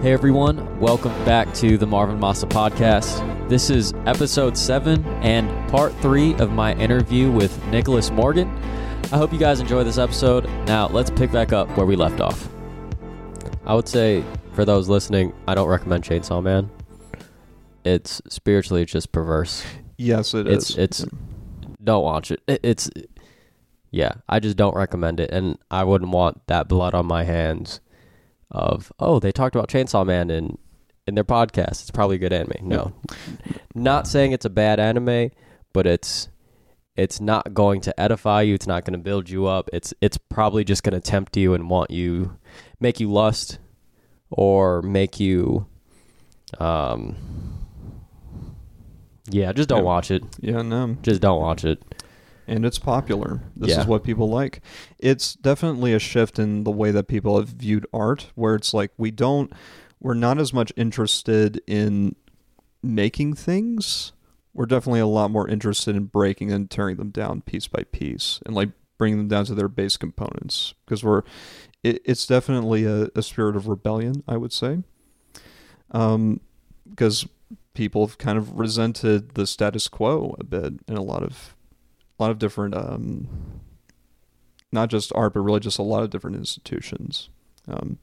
Hey everyone, welcome back to the Marvin Massa podcast. This is episode 7 and part 3 of my interview with Nicholas Morgan. I hope you guys enjoy this episode. Now, let's pick back up where we left off. I would say for those listening, I don't recommend Chainsaw Man. It's spiritually just perverse. Yes, it It's is. it's don't watch it. It- It's yeah, I just don't recommend it and I wouldn't want that blood on my hands of oh, they talked about Chainsaw Man in in their podcast. It's probably a good anime. No. not saying it's a bad anime, but it's it's not going to edify you, it's not going to build you up. It's it's probably just going to tempt you and want you make you lust or make you um yeah, just don't watch it. yeah, no, Just don't watch it. And it's popular. This Yeah. is what people like. It's definitely a shift in the way that people have viewed art, where it's like we don't, we're not as much interested in making things. We're definitely a lot more interested in breaking and tearing them down piece by piece, and like bringing them down to their base components. Because we're, it, it's definitely a, a spirit of rebellion, I would say. Um, because people have kind of resented the status quo a bit in a lot of a lot of different um not just art but really just a lot of different institutions. Um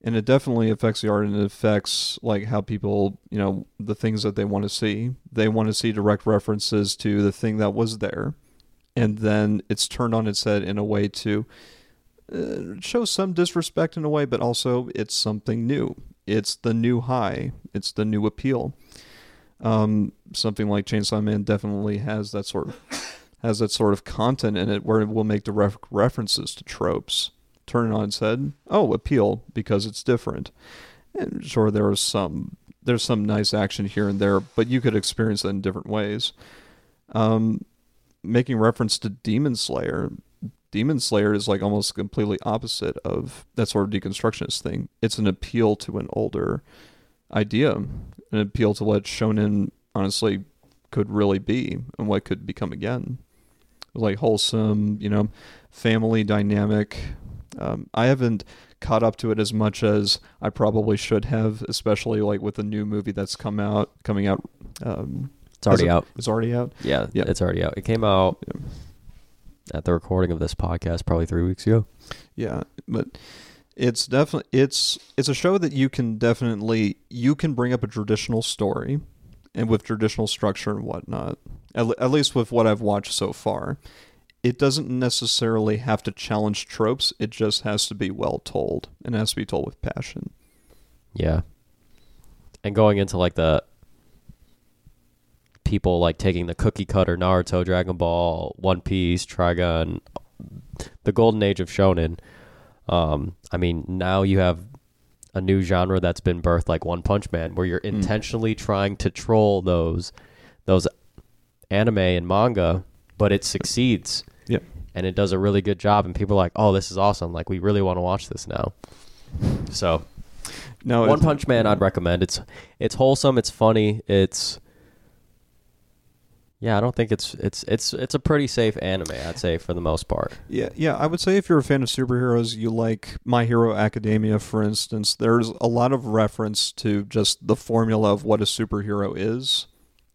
and it definitely affects the art and it affects like how people you know the things that they want to see. They want to see direct references to the thing that was there and then it's turned on its head in a way to uh, show some disrespect in a way but also it's something new. It's the new high. It's the new appeal. Um, something like Chainsaw Man definitely has that sort of has that sort of content in it where it will make direct references to tropes, turn it on its head. Oh, appeal because it's different. And sure, there is some there's some nice action here and there, but you could experience that in different ways. Um, making reference to Demon Slayer, Demon Slayer is like almost completely opposite of that sort of deconstructionist thing. It's an appeal to an older idea, an appeal to what shonen honestly could really be and what could become again. Like wholesome, you know, family dynamic. Um, I haven't caught up to it as much as I probably should have, especially like with the new movie that's come out, coming out. Um, It's already it- out. It's already out. Yeah, Yeah. it's already out. It came out Yeah. at the recording of this podcast probably three weeks ago. Yeah, but it's definitely it's it's a show that you can definitely you can bring up a traditional story, and with traditional structure and whatnot. At, at least with what I've watched so far, it doesn't necessarily have to challenge tropes. It just has to be well told and has to be told with passion. Yeah. And going into like the people like taking the cookie cutter Naruto, Dragon Ball, One Piece, Trigun, the golden age of shonen. Um, I mean, now you have a new genre that's been birthed like One Punch Man where you're hmm. intentionally trying to troll those those anime and manga, but it succeeds. Yep. And it does a really good job and people are like, "Oh, this is awesome. Like we really want to watch this now." So, No, one Punch Man, I'd recommend. It's it's wholesome. It's funny. It's yeah. I don't think it's it's it's it's a pretty safe anime. I'd say for the most part. Yeah, yeah. I would say if you're a fan of superheroes, you like My Hero Academia, for instance. There's a lot of reference to just the formula of what a superhero is.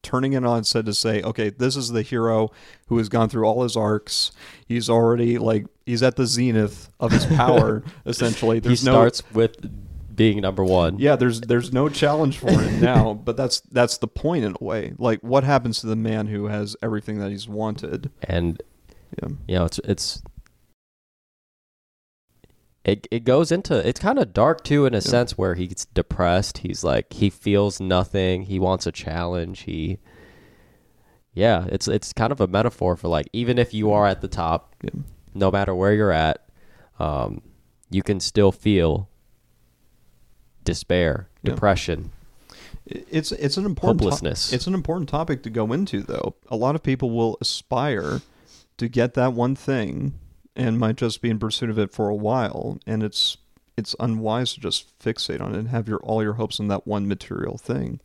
Turning it on head to say, okay, this is the hero who has gone through all his arcs. He's already like he's at the zenith of his power. essentially, there's he no starts with being number one. yeah, there's there's no challenge for him now. But that's that's the point in a way. Like, what happens to the man who has everything that he's wanted? and Yeah, you know it's it's it it goes into it's kind of dark too in a sense where he's depressed. He's like he feels nothing. He wants a challenge. He yeah, it's it's kind of a metaphor for like even if you are at the top, yeah. no matter where you're at, um, you can still feel despair, Yeah. depression. It's it's an important to- Hopelessness. it's an important topic to go into though. A lot of people will aspire to get that one thing and might just be in pursuit of it for a while and it's it's unwise to just fixate on it and have your all your hopes on that one material thing.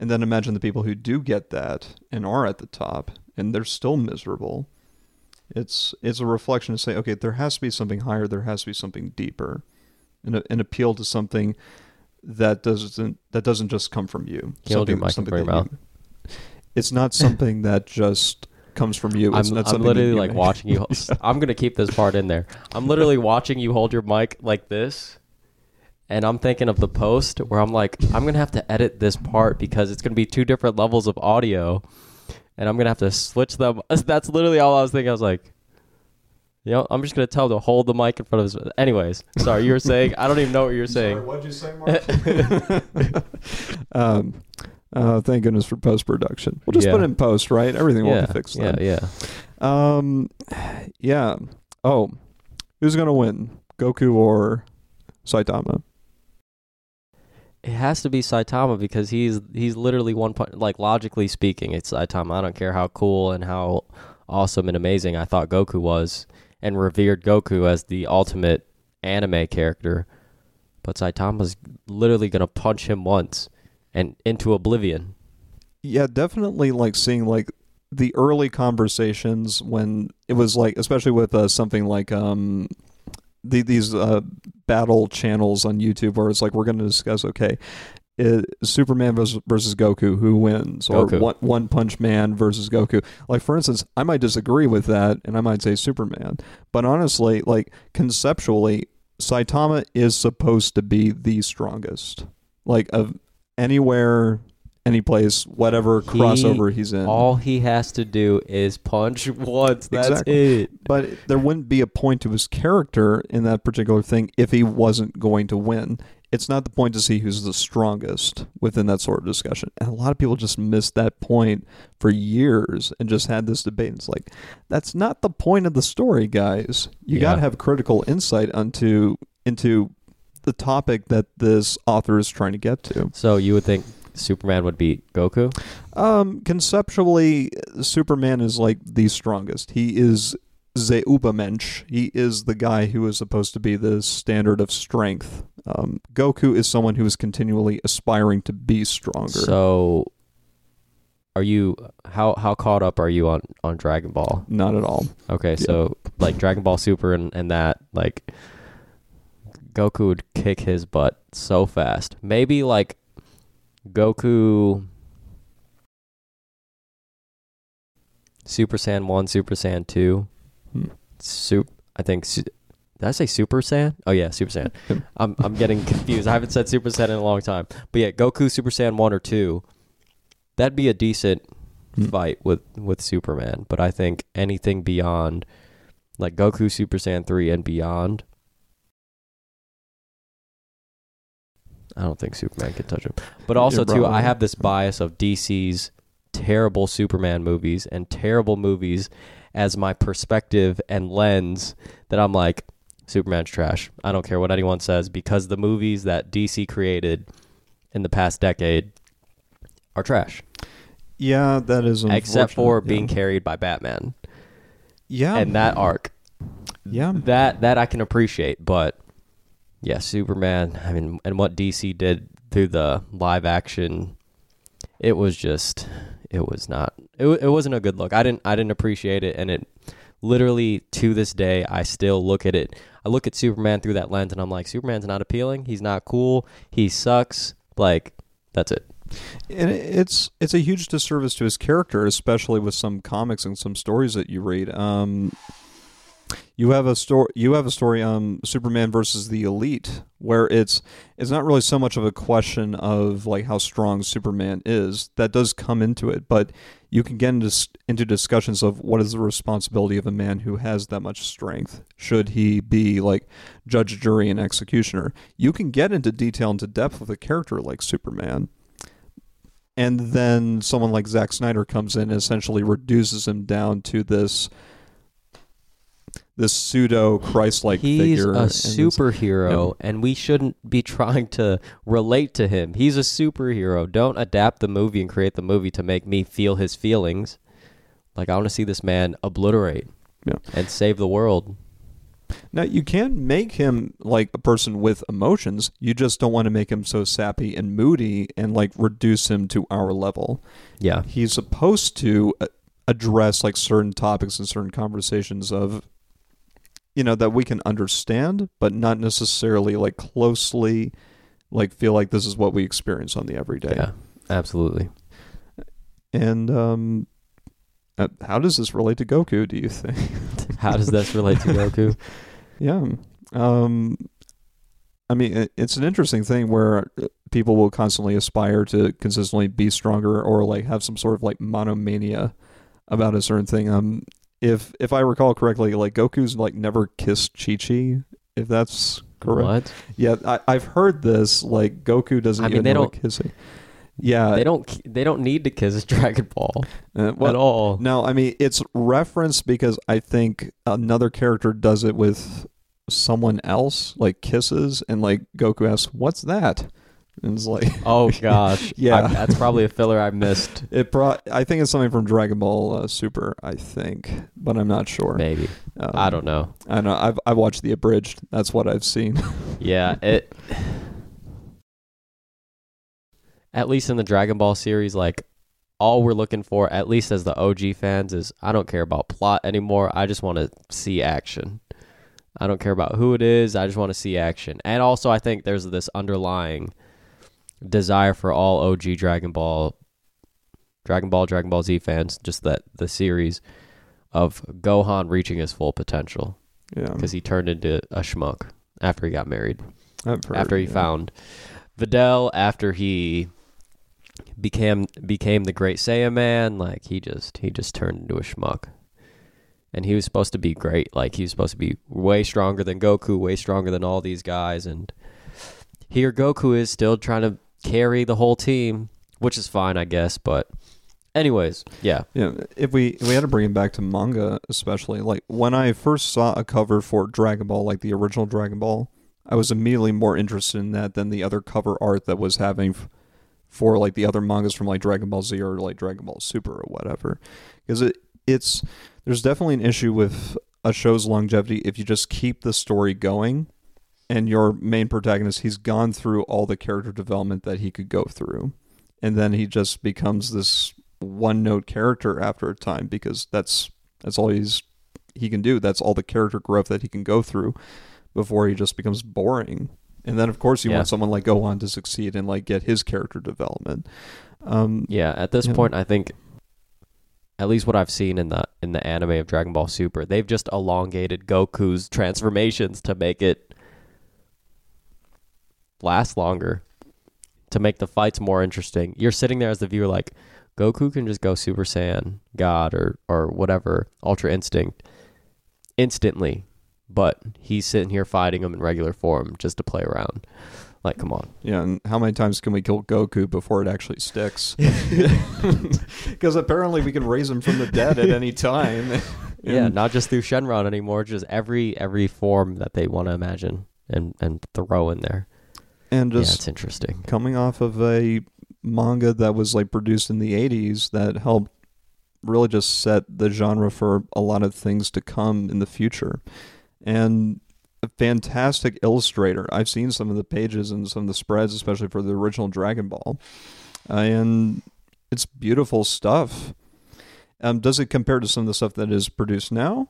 And then imagine the people who do get that and are at the top and they're still miserable. It's it's a reflection to say, okay, there has to be something higher, there has to be something deeper. An, an appeal to something that doesn't that doesn't just come from you. Can you hold your Something- mic something you- It's not something that just comes from you. It's I'm, I'm literally like make. watching you. I'm gonna keep this part in there. I'm literally watching you hold your mic like this, and I'm thinking of the post where I'm like, I'm gonna have to edit this part because it's gonna be two different levels of audio, and I'm gonna have to switch them. That's literally all I was thinking. I was like, you know, I'm just gonna tell him to hold the mic in front of his. Anyways, sorry, you were saying. I don't even know what you were saying. what'd you say, Mark? um, uh, thank goodness for post production. We'll just Yeah. put it in post, right? Everything will be fixed yeah, then. yeah. Um, yeah. Oh, who's gonna win, Goku or Saitama? It has to be Saitama because he's he's literally one point. Like logically speaking, it's Saitama. I don't care how cool and how awesome and amazing I thought Goku was, and revered Goku as the ultimate anime character. But Saitama's literally gonna punch him once and into oblivion. Yeah, definitely. Like seeing like the early conversations when it was like, especially with uh, something like um, the, these uh, battle channels on YouTube, where it's like we're going to discuss, okay, uh, Superman versus, versus Goku, who wins, or Goku. one, one Punch Man versus Goku. Like for instance, I might disagree with that, and I might say Superman, but honestly, like conceptually, Saitama is supposed to be the strongest, like of anywhere, any place, whatever He- crossover he's in. All he has to do is punch once. That's Exactly. it. but there wouldn't be a point to his character in that particular thing if he wasn't going to win. It's not the point to see who's the strongest within that sort of discussion. And a lot of people just missed that point for years and just had this debate. It's like, that's not the point of the story, guys. You Yeah. got to have critical insight onto into the topic that this author is trying to get to. So you would think Superman would beat Goku? Um, conceptually, Superman is like the strongest. He is the Übermensch. He is the guy who is supposed to be the standard of strength. Um, Goku is someone who is continually aspiring to be stronger. So, are you how how caught up are you on on Dragon Ball? Not at all. Okay, so like Dragon Ball Super and and that like Goku would kick his butt so fast. Maybe like Goku Super Saiyan 1, Super Saiyan 2. Sup I think su- did I say Super Saiyan? Oh yeah, Super Saiyan. I'm I'm getting confused. I haven't said Super Saiyan in a long time. But yeah, Goku Super Saiyan 1 or 2. That'd be a decent Hmm. fight with with Superman, but I think anything beyond like Goku Super Saiyan 3 and beyond I don't think Superman can touch him. But also too, I have this bias of DC's terrible Superman movies and terrible movies as my perspective and lens that I'm like Superman's trash. I don't care what anyone says because the movies that DC created in the past decade are trash Yeah, that is except for being yeah. carried by Batman yeah, and that arc. yeah. That that I can appreciate, but yeah, Superman. I mean, and what DC did through the live action, it was just, it was not, it it wasn't a good look. I didn't I didn't appreciate it, and it literally to this day I still look at it. I look at Superman through that lens, and I'm like, Superman's not appealing. He's not cool. He sucks. Like that's it. And it's it's a huge disservice to his character, especially with some comics and some stories that you read. Um, you have a story. You have a story, um, Superman versus the Elite, where it's it's not really so much of a question of like how strong Superman is. That does come into it, but you can get into into discussions of what is the responsibility of a man who has that much strength. Should he be like judge, jury, and executioner? You can get into detail into depth with a character like Superman and then someone like Zack Snyder comes in and essentially reduces him down to this this pseudo Christ-like He's figure. a superhero, and we shouldn't be trying to relate to him. He's a superhero. Don't adapt the movie and create the movie to make me feel his feelings. Like I want to see this man obliterate Yeah. and save the world. Now you can make him like a person with emotions. You just don't want to make him so sappy and moody and like reduce him to our level. Yeah, He's supposed to uh, address like certain topics and certain conversations of you know that we can understand but not necessarily like closely like feel like this is what we experience on the everyday. Yeah, absolutely. And um, uh, how does this relate to Goku? Do you think? How does this relate to Goku? yeah. Um, I mean, it's an interesting thing where uh, people will constantly aspire to consistently be stronger or like have some sort of like monomania about a certain thing. Um, if if I recall correctly, like Goku's like never kissed Chi Chi. If that's correct, What? yeah, I, I've heard this. Like Goku doesn't I mean, even they know don't- kissing. Yeah, they don't. They don't need to kiss Dragon Ball uh, well, at all. No, I mean it's referenced because I think another character does it with someone else, like kisses, and like Goku asks, "What's that?" And it's like Oh gosh, Yeah. I- that's probably a filler I missed. it. Pro- I think it's something from Dragon Ball uh, Super. I think, but I'm not sure. Maybe Um, I don't know. I know. I've I've watched the abridged. That's what I've seen. Yeah, it. At least in the Dragon Ball series, like all we're looking for, at least as the OG fans, is I don't care about plot anymore. I just want to see action. I don't care about who it is. I just want to see action. And also, I think there's this underlying desire for all OG Dragon Ball, Dragon Ball, Dragon Ball Z fans, just that the series of Gohan reaching his full potential. Yeah, because he turned into a schmuck after he got married. Heard, after he yeah. found Videl, after he became became the Great Saiyaman, like he just he just turned into a schmuck. And he was supposed to be great, like he was supposed to be way stronger than Goku, way stronger than all these guys, and here Goku is still trying to carry the whole team, which is fine, I guess. But, anyways, yeah, Yeah, if we if we had to bring it back to manga, especially like when I first saw a cover for Dragon Ball, like the original Dragon Ball, I was immediately more interested in that than the other cover art that was having for like the other mangas from like Dragon Ball Z or like Dragon Ball Super or whatever, because it it's there's definitely an issue with a show's longevity if you just keep the story going. And your main protagonist, he's gone through all the character development that he could go through. And then he just becomes this one note character after a time because that's that's all he's he can do. That's all the character growth that he can go through before he just becomes boring. And then of course you Yeah. want someone like Gohan to succeed and like get his character development. Um Yeah, at this point, I think at least what I've seen in the in the anime of Dragon Ball Super, they've just elongated Goku's transformations to make it last longer, to make the fights more interesting. You're sitting there as the viewer, like Goku can just go Super Saiyan, God, or or whatever, Ultra Instinct, instantly, but he's sitting here fighting him in regular form just to play around. Like, come on. yeah, and how many times can we kill Goku before it actually sticks? Because apparently we can raise him from the dead at any time. Yeah, not just through Shenron anymore, just every every form that they want to imagine and and throw in there. And yeah, just it's interesting. coming off of a manga that was like produced in the 80s that helped really just set the genre for a lot of things to come in the future. And a fantastic illustrator. I've seen some of the pages and some of the spreads especially for the original dragon ball. Uh, and it's beautiful stuff. Um, does it compare to some of the stuff that is produced now?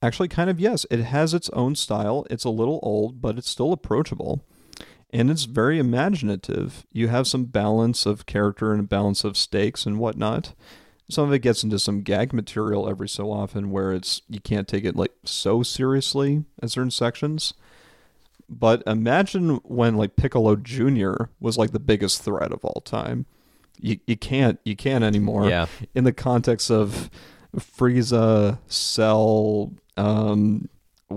Actually kind of yes. It has its own style. It's a little old but it's still approachable and it's very imaginative. You have some balance of character and a balance of stakes and whatnot. Some of it gets into some gag material every so often where it's you can't take it like so seriously at certain sections. But imagine when like Piccolo Jr. was like the biggest threat of all time. You you can't you can't anymore Yeah, in the context of Frieza, Cell, um,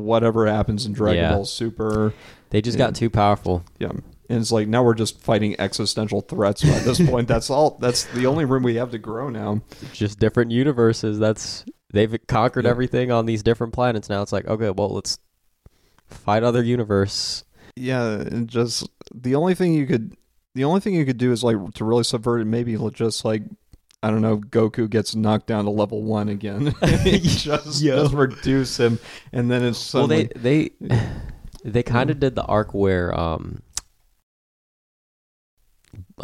whatever happens in Dragon Yeah. Ball Super. they just got too powerful. Yeah. And it's like now we're just fighting existential threats at this point. That's all that's the only room we have to grow now. Just different universes. That's they've conquered everything on these different planets. Now it's like, okay, well, let's fight other universe. Yeah, and just the only thing you could the only thing you could do is like to really subvert it maybe just like I don't know, Goku gets knocked down to level one again. just, just reduce him and then it's well, suddenly they they they kind of did the arc where um.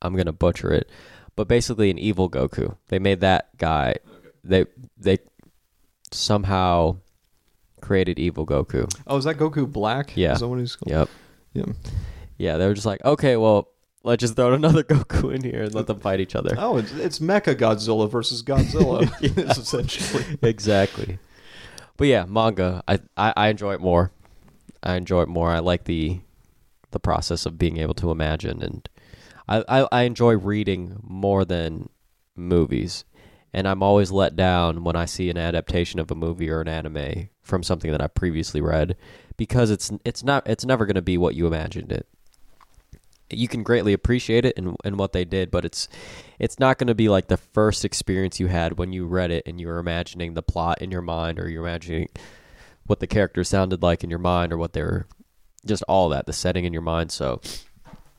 I'm gonna butcher it, but basically an evil Goku. They made that guy. They they somehow created evil Goku. Oh, is that Goku Black? Yeah. Is that what he's called? Yep. Yeah. Yeah, they were just like, okay, well, let's just throw another Goku in here and let them fight each other. Oh, it's, it's Mecha Godzilla versus Godzilla. Essentially. exactly. But yeah, manga. I, I I enjoy it more. I enjoy it more. I like the the process of being able to imagine, and I I, I enjoy reading more than movies. And I'm always let down when I see an adaptation of a movie or an anime from something that I previously read, because it's it's not it's never going to be what you imagined it. You can greatly appreciate it and and what they did, but it's it's not going to be like the first experience you had when you read it and you were imagining the plot in your mind or you're imagining what the characters sounded like in your mind or what they were just all that the setting in your mind so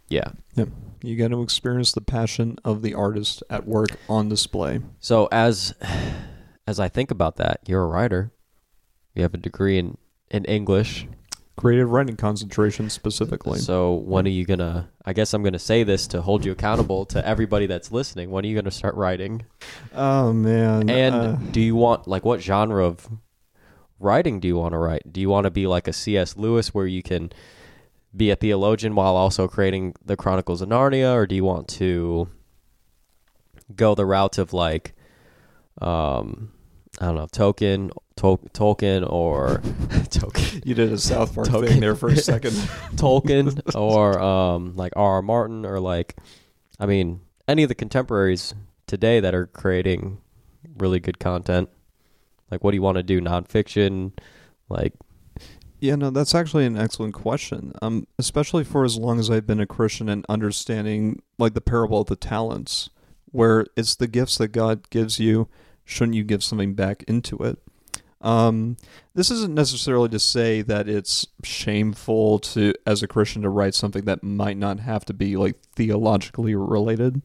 yeah. You got to experience the passion of the artist at work on display. so as as i think about that you're a writer. You have a degree in in english Creative writing concentration specifically. so when are you gonna i guess i'm gonna say this to hold you accountable to everybody that's listening when are you gonna start writing Oh man. And Uh, do you want like what genre of writing do you want to write? Do you want to be like a C.S. Lewis where you can be a theologian while also creating the Chronicles of Narnia, or do you want to go the route of like, um, I don't know, Tolkien, Tol- Tolkien, or Tolkien, you did a South Park Token. thing there for a second. Tolkien, or um, like R. R. Martin, or like, I mean, any of the contemporaries today that are creating really good content. Like, what do you want to do? Nonfiction, like, Yeah, no, that's actually an excellent question. Um, especially for as long as I've been a Christian and understanding like the parable of the talents, where it's the gifts that God gives you, shouldn't you give something back into it? Um, this isn't necessarily to say that it's shameful to as a Christian to write something that might not have to be like theologically related.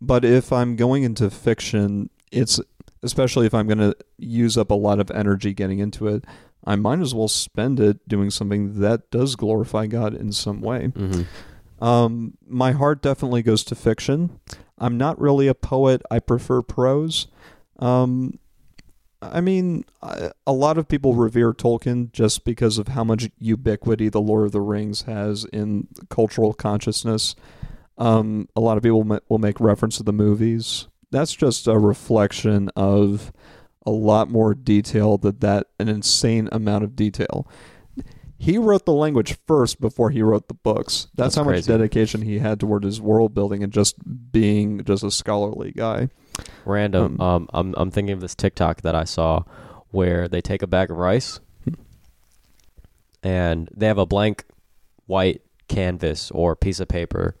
But if I'm going into fiction, it's especially if I'm going to use up a lot of energy getting into it, I might as well spend it doing something that does glorify God in some way. mhm. Um, my heart definitely goes to fiction. I'm not really a poet. I prefer prose. Um, I mean, a lot of people revere Tolkien just because of how much ubiquity the Lord of the Rings has in cultural consciousness. Um, a lot of people will make reference to the movies. That's just a reflection of a lot more detail than that, an insane amount of detail. He wrote the language first before he wrote the books. That's, That's how much dedication he had toward his world building and just being just a scholarly guy. Random. Um, I'm I'm thinking of this TikTok that I saw where they take a bag of rice and they have a blank white canvas or piece of paper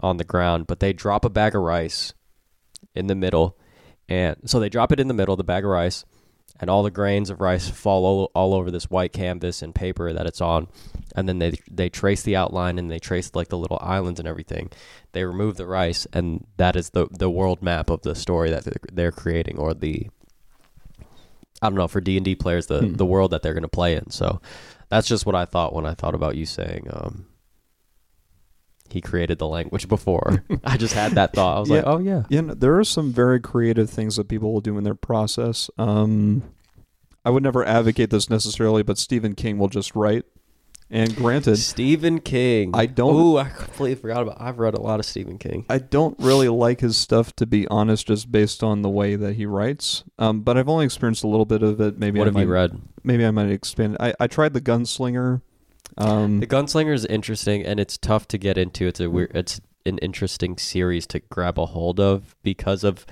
on the ground, but they drop a bag of rice in the middle, and so they drop it in the middle, the bag of rice, and all the grains of rice fall all, all over this white canvas and paper that it's on, and then they they trace the outline and they trace like the little islands and everything. They remove the rice, and that is the the world map of the story that they're, they're creating, or the I don't know for D and D players the Hmm. the world that they're going to play in. So that's just what I thought when I thought about you saying um, he created the language before. I just had that thought. I was like, oh yeah, Yeah, no, there are some very creative things that people will do in their process. Um, I would never advocate this necessarily, but Stephen King will just write. And granted, Stephen King. I don't- Ooh, I completely forgot about. I've read a lot of Stephen King. I don't really like his stuff to be honest, just based on the way that he writes. Um, but I've only experienced a little bit of it. Maybe what I have might, you read? Maybe I might expand. I, I tried the Gunslinger. Um, The Gunslinger is interesting, and it's tough to get into. It's a weird. It's an interesting series to grab a hold of because of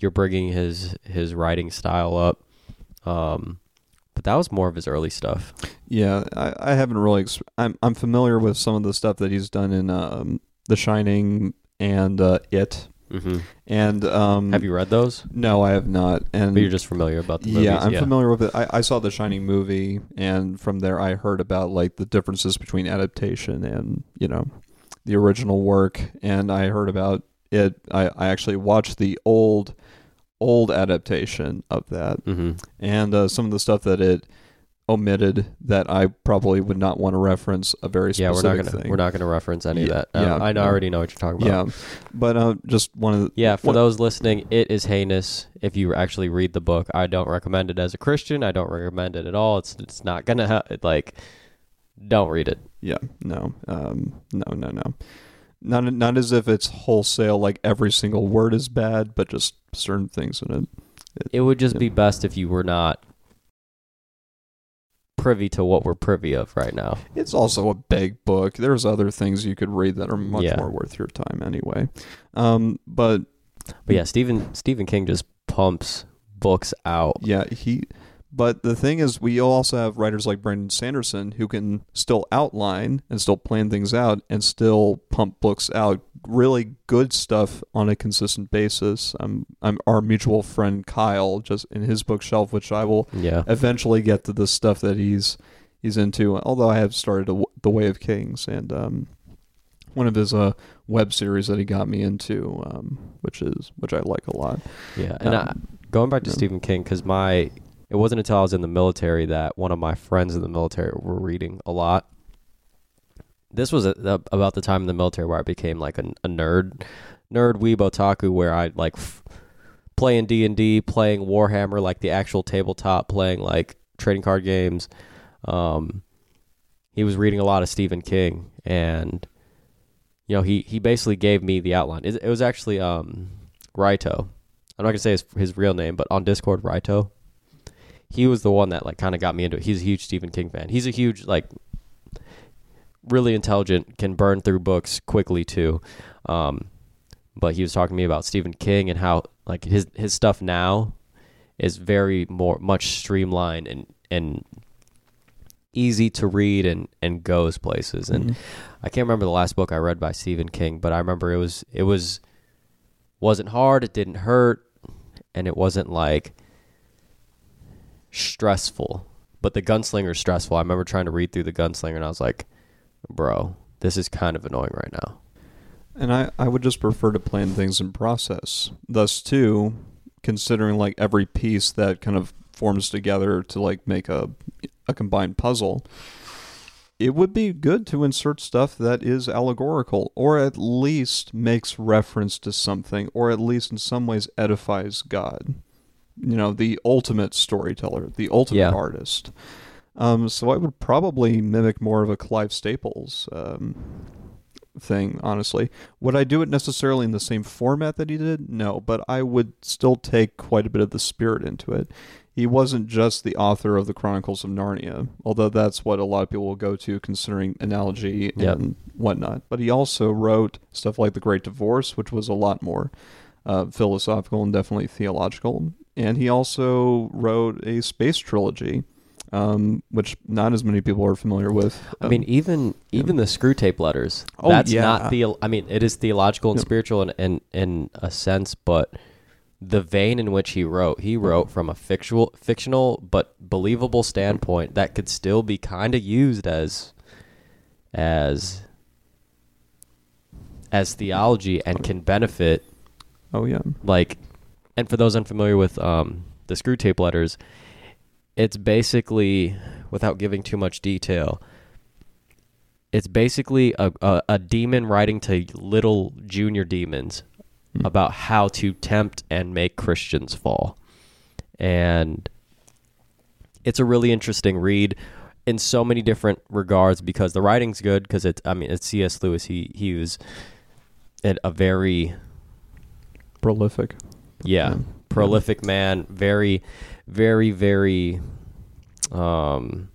you're bringing his his writing style up. Um, but that was more of his early stuff. yeah, I, I haven't really. Ex- I'm I'm familiar with some of the stuff that he's done in um, The Shining and uh, It. Hmm And um, Have you read those? No, I have not. And But you're just familiar about the movies. yeah, I'm familiar with it. I, I saw the Shining movie, and from there, I heard about like the differences between adaptation and you know the original work. And I heard about it. I, I actually watched the old old adaptation of that, hmm and uh, some of the stuff that it omitted that I probably would not want to reference a very Yeah, specific we're not gonna thing. we're not gonna reference any of that. Uh, yeah, I yeah. already know what you're talking about. yeah, but uh, just one of the Yeah, for those listening, it is heinous if you actually read the book. I don't recommend it as a Christian. I don't recommend it at all. It's it's not gonna ha- like don't read it. Yeah, no, um, no, no, no. Not not as if it's wholesale, like every single word is bad, but just certain things in it. It would just Yeah. be best if you were not privy to what we're privy of right now. It's also a big book. There's other things you could read that are much Yeah. more worth your time anyway. Um, but But yeah, Stephen Stephen King just pumps books out. yeah, he. But the thing is, we also have writers like Brandon Sanderson who can still outline and still plan things out and still pump books out, really good stuff on a consistent basis. Um, I'm our mutual friend Kyle, just in his bookshelf, which I will Yeah. eventually get to the stuff that he's he's into. Although I have started a, the Way of Kings and um, one of his uh, web series that he got me into, um, which is which I like a lot. Yeah. And I, Um, going back to yeah. Stephen King cuz my it wasn't until I was in the military that one of my friends in the military were reading a lot. This was a, a- about the time in the military where I became like a, a nerd, nerd weeb otaku, where I like f- playing D and D, playing Warhammer, like the actual tabletop, playing like trading card games. Um, he was reading a lot of Stephen King, and you know he he basically gave me the outline. It, it was actually um Raito. I'm not gonna say his his real name, but on Discord, Raito. He was the one that like kind of got me into it. He's a huge Stephen King fan. He's a huge like really intelligent, can burn through books quickly too. Um, but he was talking to me about Stephen King and how like his his stuff now is very more much streamlined and and easy to read and and goes places. And Mhm. I can't remember the last book I read by Stephen King, but I remember it was it was wasn't hard, it didn't hurt, and it wasn't like stressful. But the Gunslinger's stressful. I remember trying to read through the Gunslinger and I was like, bro, this is kind of annoying right now. And I, I would just prefer to plan things in process. Thus, too, considering like every piece that kind of forms together to like make a a combined puzzle, it would be good to insert stuff that is allegorical or at least makes reference to something or at least in some ways edifies God. You know, the ultimate storyteller, the ultimate Yeah. artist. Um, so I would probably mimic more of a Clive Staples um, thing, honestly. Would I do it necessarily in the same format that he did? No, but I would still take quite a bit of the spirit into it. He wasn't just the author of the Chronicles of Narnia, although that's what a lot of people will go to considering analogy Yep. and whatnot. But he also wrote stuff like The Great Divorce, which was a lot more uh, philosophical and definitely theological. And he also wrote a space trilogy, um, which not as many people are familiar with. I mean, Um, even even the Screwtape letters. Oh, that's yeah. not the. I mean, it is theological and Yeah. spiritual in, in in a sense, but the vein in which he wrote, he wrote from a fictional fictional but believable standpoint that could still be kind of used as as as theology and can benefit oh yeah, like and for those unfamiliar with um, the Screwtape letters it's basically without giving too much detail it's basically a, a, a demon writing to little junior demons Hmm. about how to tempt and make christians fall and it's a really interesting read in so many different regards because the writing's good because it's i mean it's cs lewis he he was a a very prolific. yeah, Yeah. prolific man, very, very, very. Um,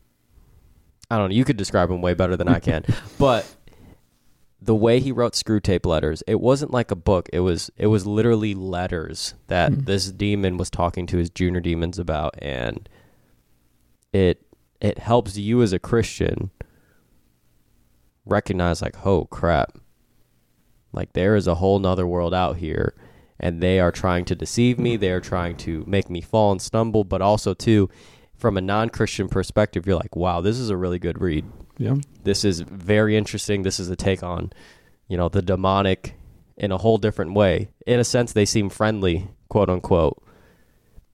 I don't know. You could describe him way better than I can, but the way he wrote Screwtape letters, it wasn't like a book. It was it was literally letters that Hmm. this demon was talking to his junior demons about, and it it helps you as a Christian recognize like, oh crap, like there is a whole nother world out here and they are trying to deceive me. They are trying to make me fall and stumble, but also too, from a non-Christian perspective, you're like, wow, this is a really good read. Yeah. This is very interesting. This is a take on, you know, the demonic in a whole different way. In a sense, they seem friendly, quote unquote.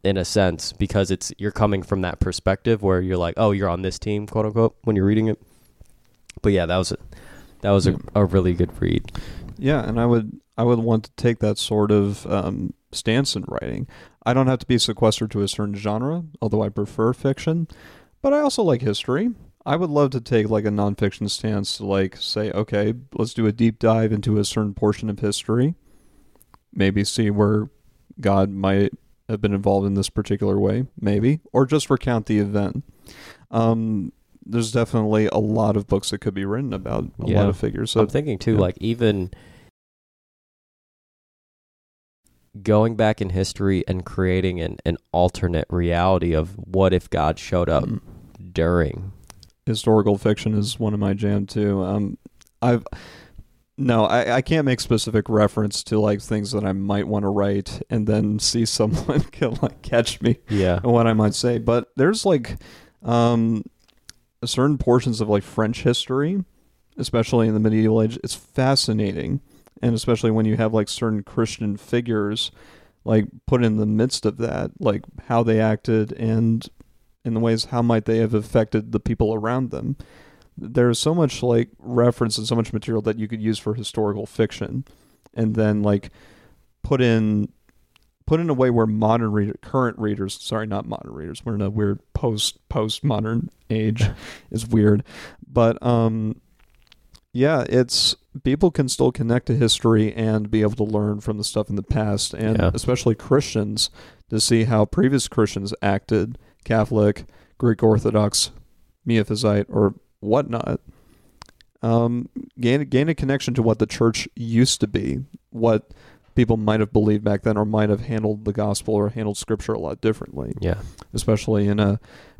In a sense, because it's you're coming from that perspective where you're like, oh, you're on this team, quote unquote, when you're reading it. But yeah, that was a, that was a, a really good read. Yeah, and I would I would want to take that sort of um, stance in writing. I don't have to be sequestered to a certain genre, although I prefer fiction, but I also like history. I would love to take like a nonfiction stance to like say, okay, let's do a deep dive into a certain portion of history. Maybe see where God might have been involved in this particular way, maybe, or just recount the event. Um, there's definitely a lot of books that could be written about a Yeah. lot of figures. So I'm thinking too, yeah. like even going back in history and creating an, an alternate reality of what if God showed up mm, during. historical fiction is one of my jam too. Um, I've no, I, I can't make specific reference to like things that I might want to write and then see someone can like catch me Yeah. what I might say. But there's like um certain portions of like French history, especially in the medieval age, it's fascinating. And especially when you have like certain Christian figures like put in the midst of that, like how they acted and in the ways how might they have affected the people around them. There's so much like reference and so much material that you could use for historical fiction and then like put in put in a way where modern reader, current readers, sorry, not modern readers, we're in a weird post post modern age, is weird, but um, yeah, it's people can still connect to history and be able to learn from the stuff in the past, and Yeah. especially Christians to see how previous Christians acted, Catholic, Greek Orthodox, Miaphysite, or whatnot. Um, gain gain a connection to what the church used to be, what people might have believed back then, or might have handled the gospel or handled scripture a lot differently, Yeah. especially in a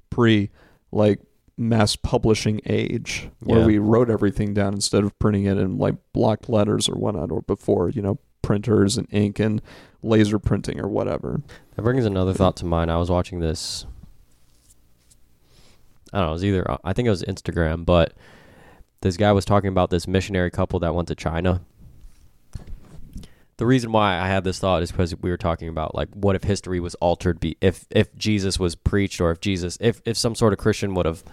pre like mass publishing age where Yeah. we wrote everything down instead of printing it in like block letters or whatnot, or before you know printers and ink and laser printing or whatever. That brings another thought to mind. I was watching this. I don't know. It was either uh, I think it was Instagram, but this guy was talking about this missionary couple that went to China. The reason why I had this thought is because we were talking about like what if history was altered be if if Jesus was preached or if Jesus if if some sort of Christian would have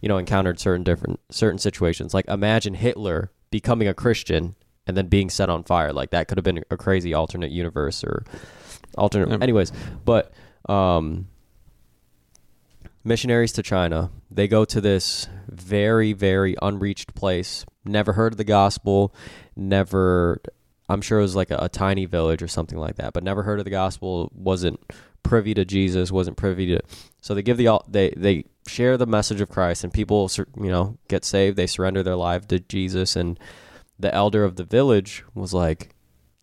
you know encountered certain different certain situations. Like imagine Hitler becoming a Christian and then being set on fire. Like that could have been a crazy alternate universe or alternate Yeah. anyways. But um missionaries to China they go to this very very unreached place. Never heard of the gospel never I'm sure it was like a, a tiny village or something like that but never heard of the gospel wasn't privy to Jesus wasn't privy to so they give the they they share the message of Christ and people you know get saved they surrender their life to Jesus and the elder of the village was like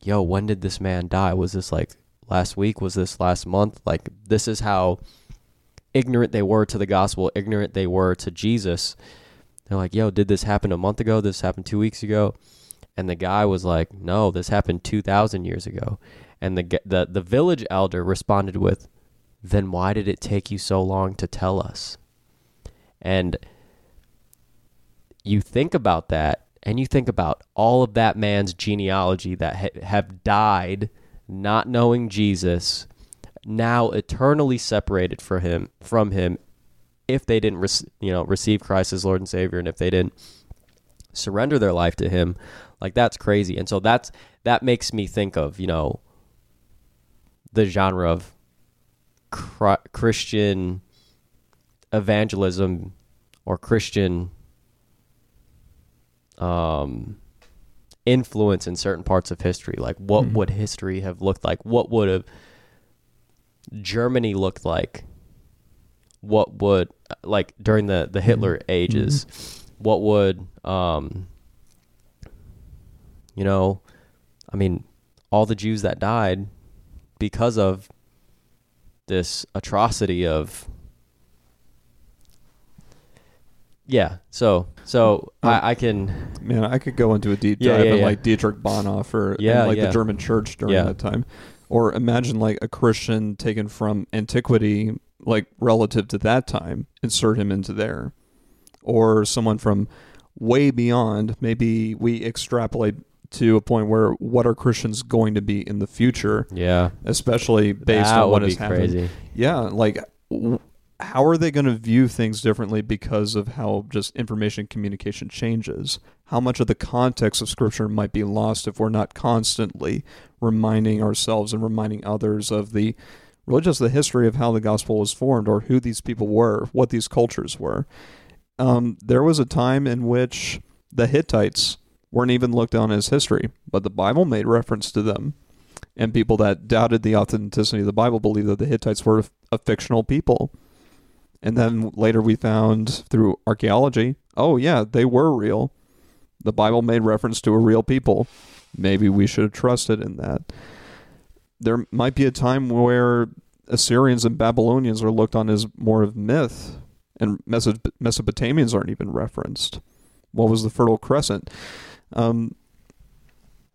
yo when did this man die? Was this like last week? Was this last month? Like this is how ignorant they were to the gospel ignorant they were to Jesus. They're like yo did this happen a month ago? This happened 2 weeks ago and the guy was like no this happened 2000 years ago. And the the the village elder responded with then why did it take you so long to tell us? And you think about that and you think about all of that man's genealogy that ha- have died not knowing Jesus now eternally separated for him from him if they didn't rec- you know receive Christ as Lord and Savior and if they didn't surrender their life to him like that's crazy. And so that's that makes me think of you know the genre of Chri- Christian evangelism or Christian um influence in certain parts of history. Like what Mhm. would history have looked like? What would have Germany looked like? What would like during the the Hitler ages what would um you know I mean all the Jews that died because of this atrocity of yeah so so hmm. I, I can Man, I could go into a deep dive yeah, in yeah. like Dietrich Bonhoeffer Yeah, and like yeah. the German church during Yeah. that time. Or imagine like a Christian taken from antiquity, like relative to that time, insert him into there. Or someone from way beyond, maybe we extrapolate to a point where what are Christians going to be in the future, yeah especially based that on what has happened. crazy Yeah, like w- how are they going to view things differently because of how just information communication changes? How much of the context of scripture might be lost if we're not constantly reminding ourselves and reminding others of the really just the history of how the gospel was formed or who these people were, what these cultures were. Um, there was a time in which the Hittites weren't even looked on as history, but the Bible made reference to them. And people that doubted the authenticity of the Bible believed that the Hittites were a fictional people. And then later we found through archaeology, oh, yeah, they were real. The Bible made reference to a real people. Maybe we should have trusted in that. There might be a time where Assyrians and Babylonians are looked on as more of myth, and Mesopotamians aren't even referenced. What was the Fertile Crescent? Um,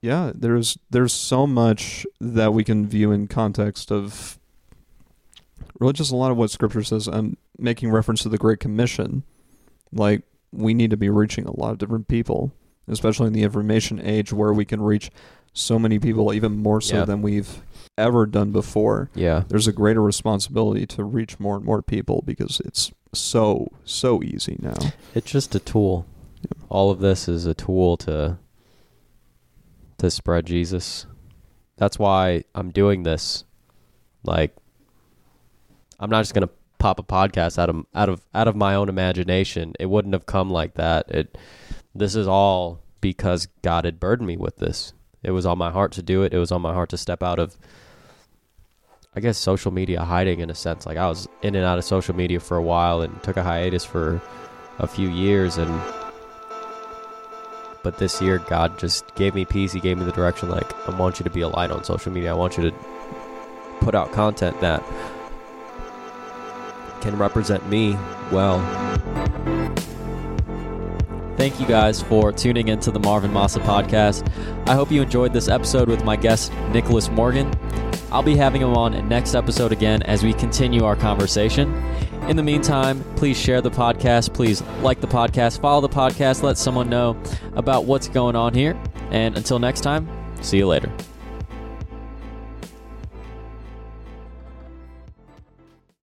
yeah, there's there's so much that we can view in context of really just a lot of what Scripture says. I'm making reference to the Great Commission, like we need to be reaching a lot of different people, especially in the information age where we can reach so many people, even more so Yeah. than we've ever done before. Yeah. There's a greater responsibility to reach more and more people because it's so so easy now. It's just a tool. All of this is a tool to to spread Jesus. That's why I'm doing this. Like I'm not just going to pop a podcast out of out of out of my own imagination. It wouldn't have come like that. It this is all because God had burdened me with this. It was on my heart to do it. It was on my heart to step out of I guess social media hiding in a sense. Like I was in and out of social media for a while and took a hiatus for a few years and but this year God just gave me peace. He gave me the direction like I want you to be a light on social media. I want you to put out content that can represent me well. Thank you guys for tuning into the Marvin Massa podcast. I hope you enjoyed this episode with my guest, Nicholas Morgan. I'll be having him on next episode again as we continue our conversation. In the meantime, please share the podcast. Please like the podcast, follow the podcast, let someone know about what's going on here. And until next time, see you later.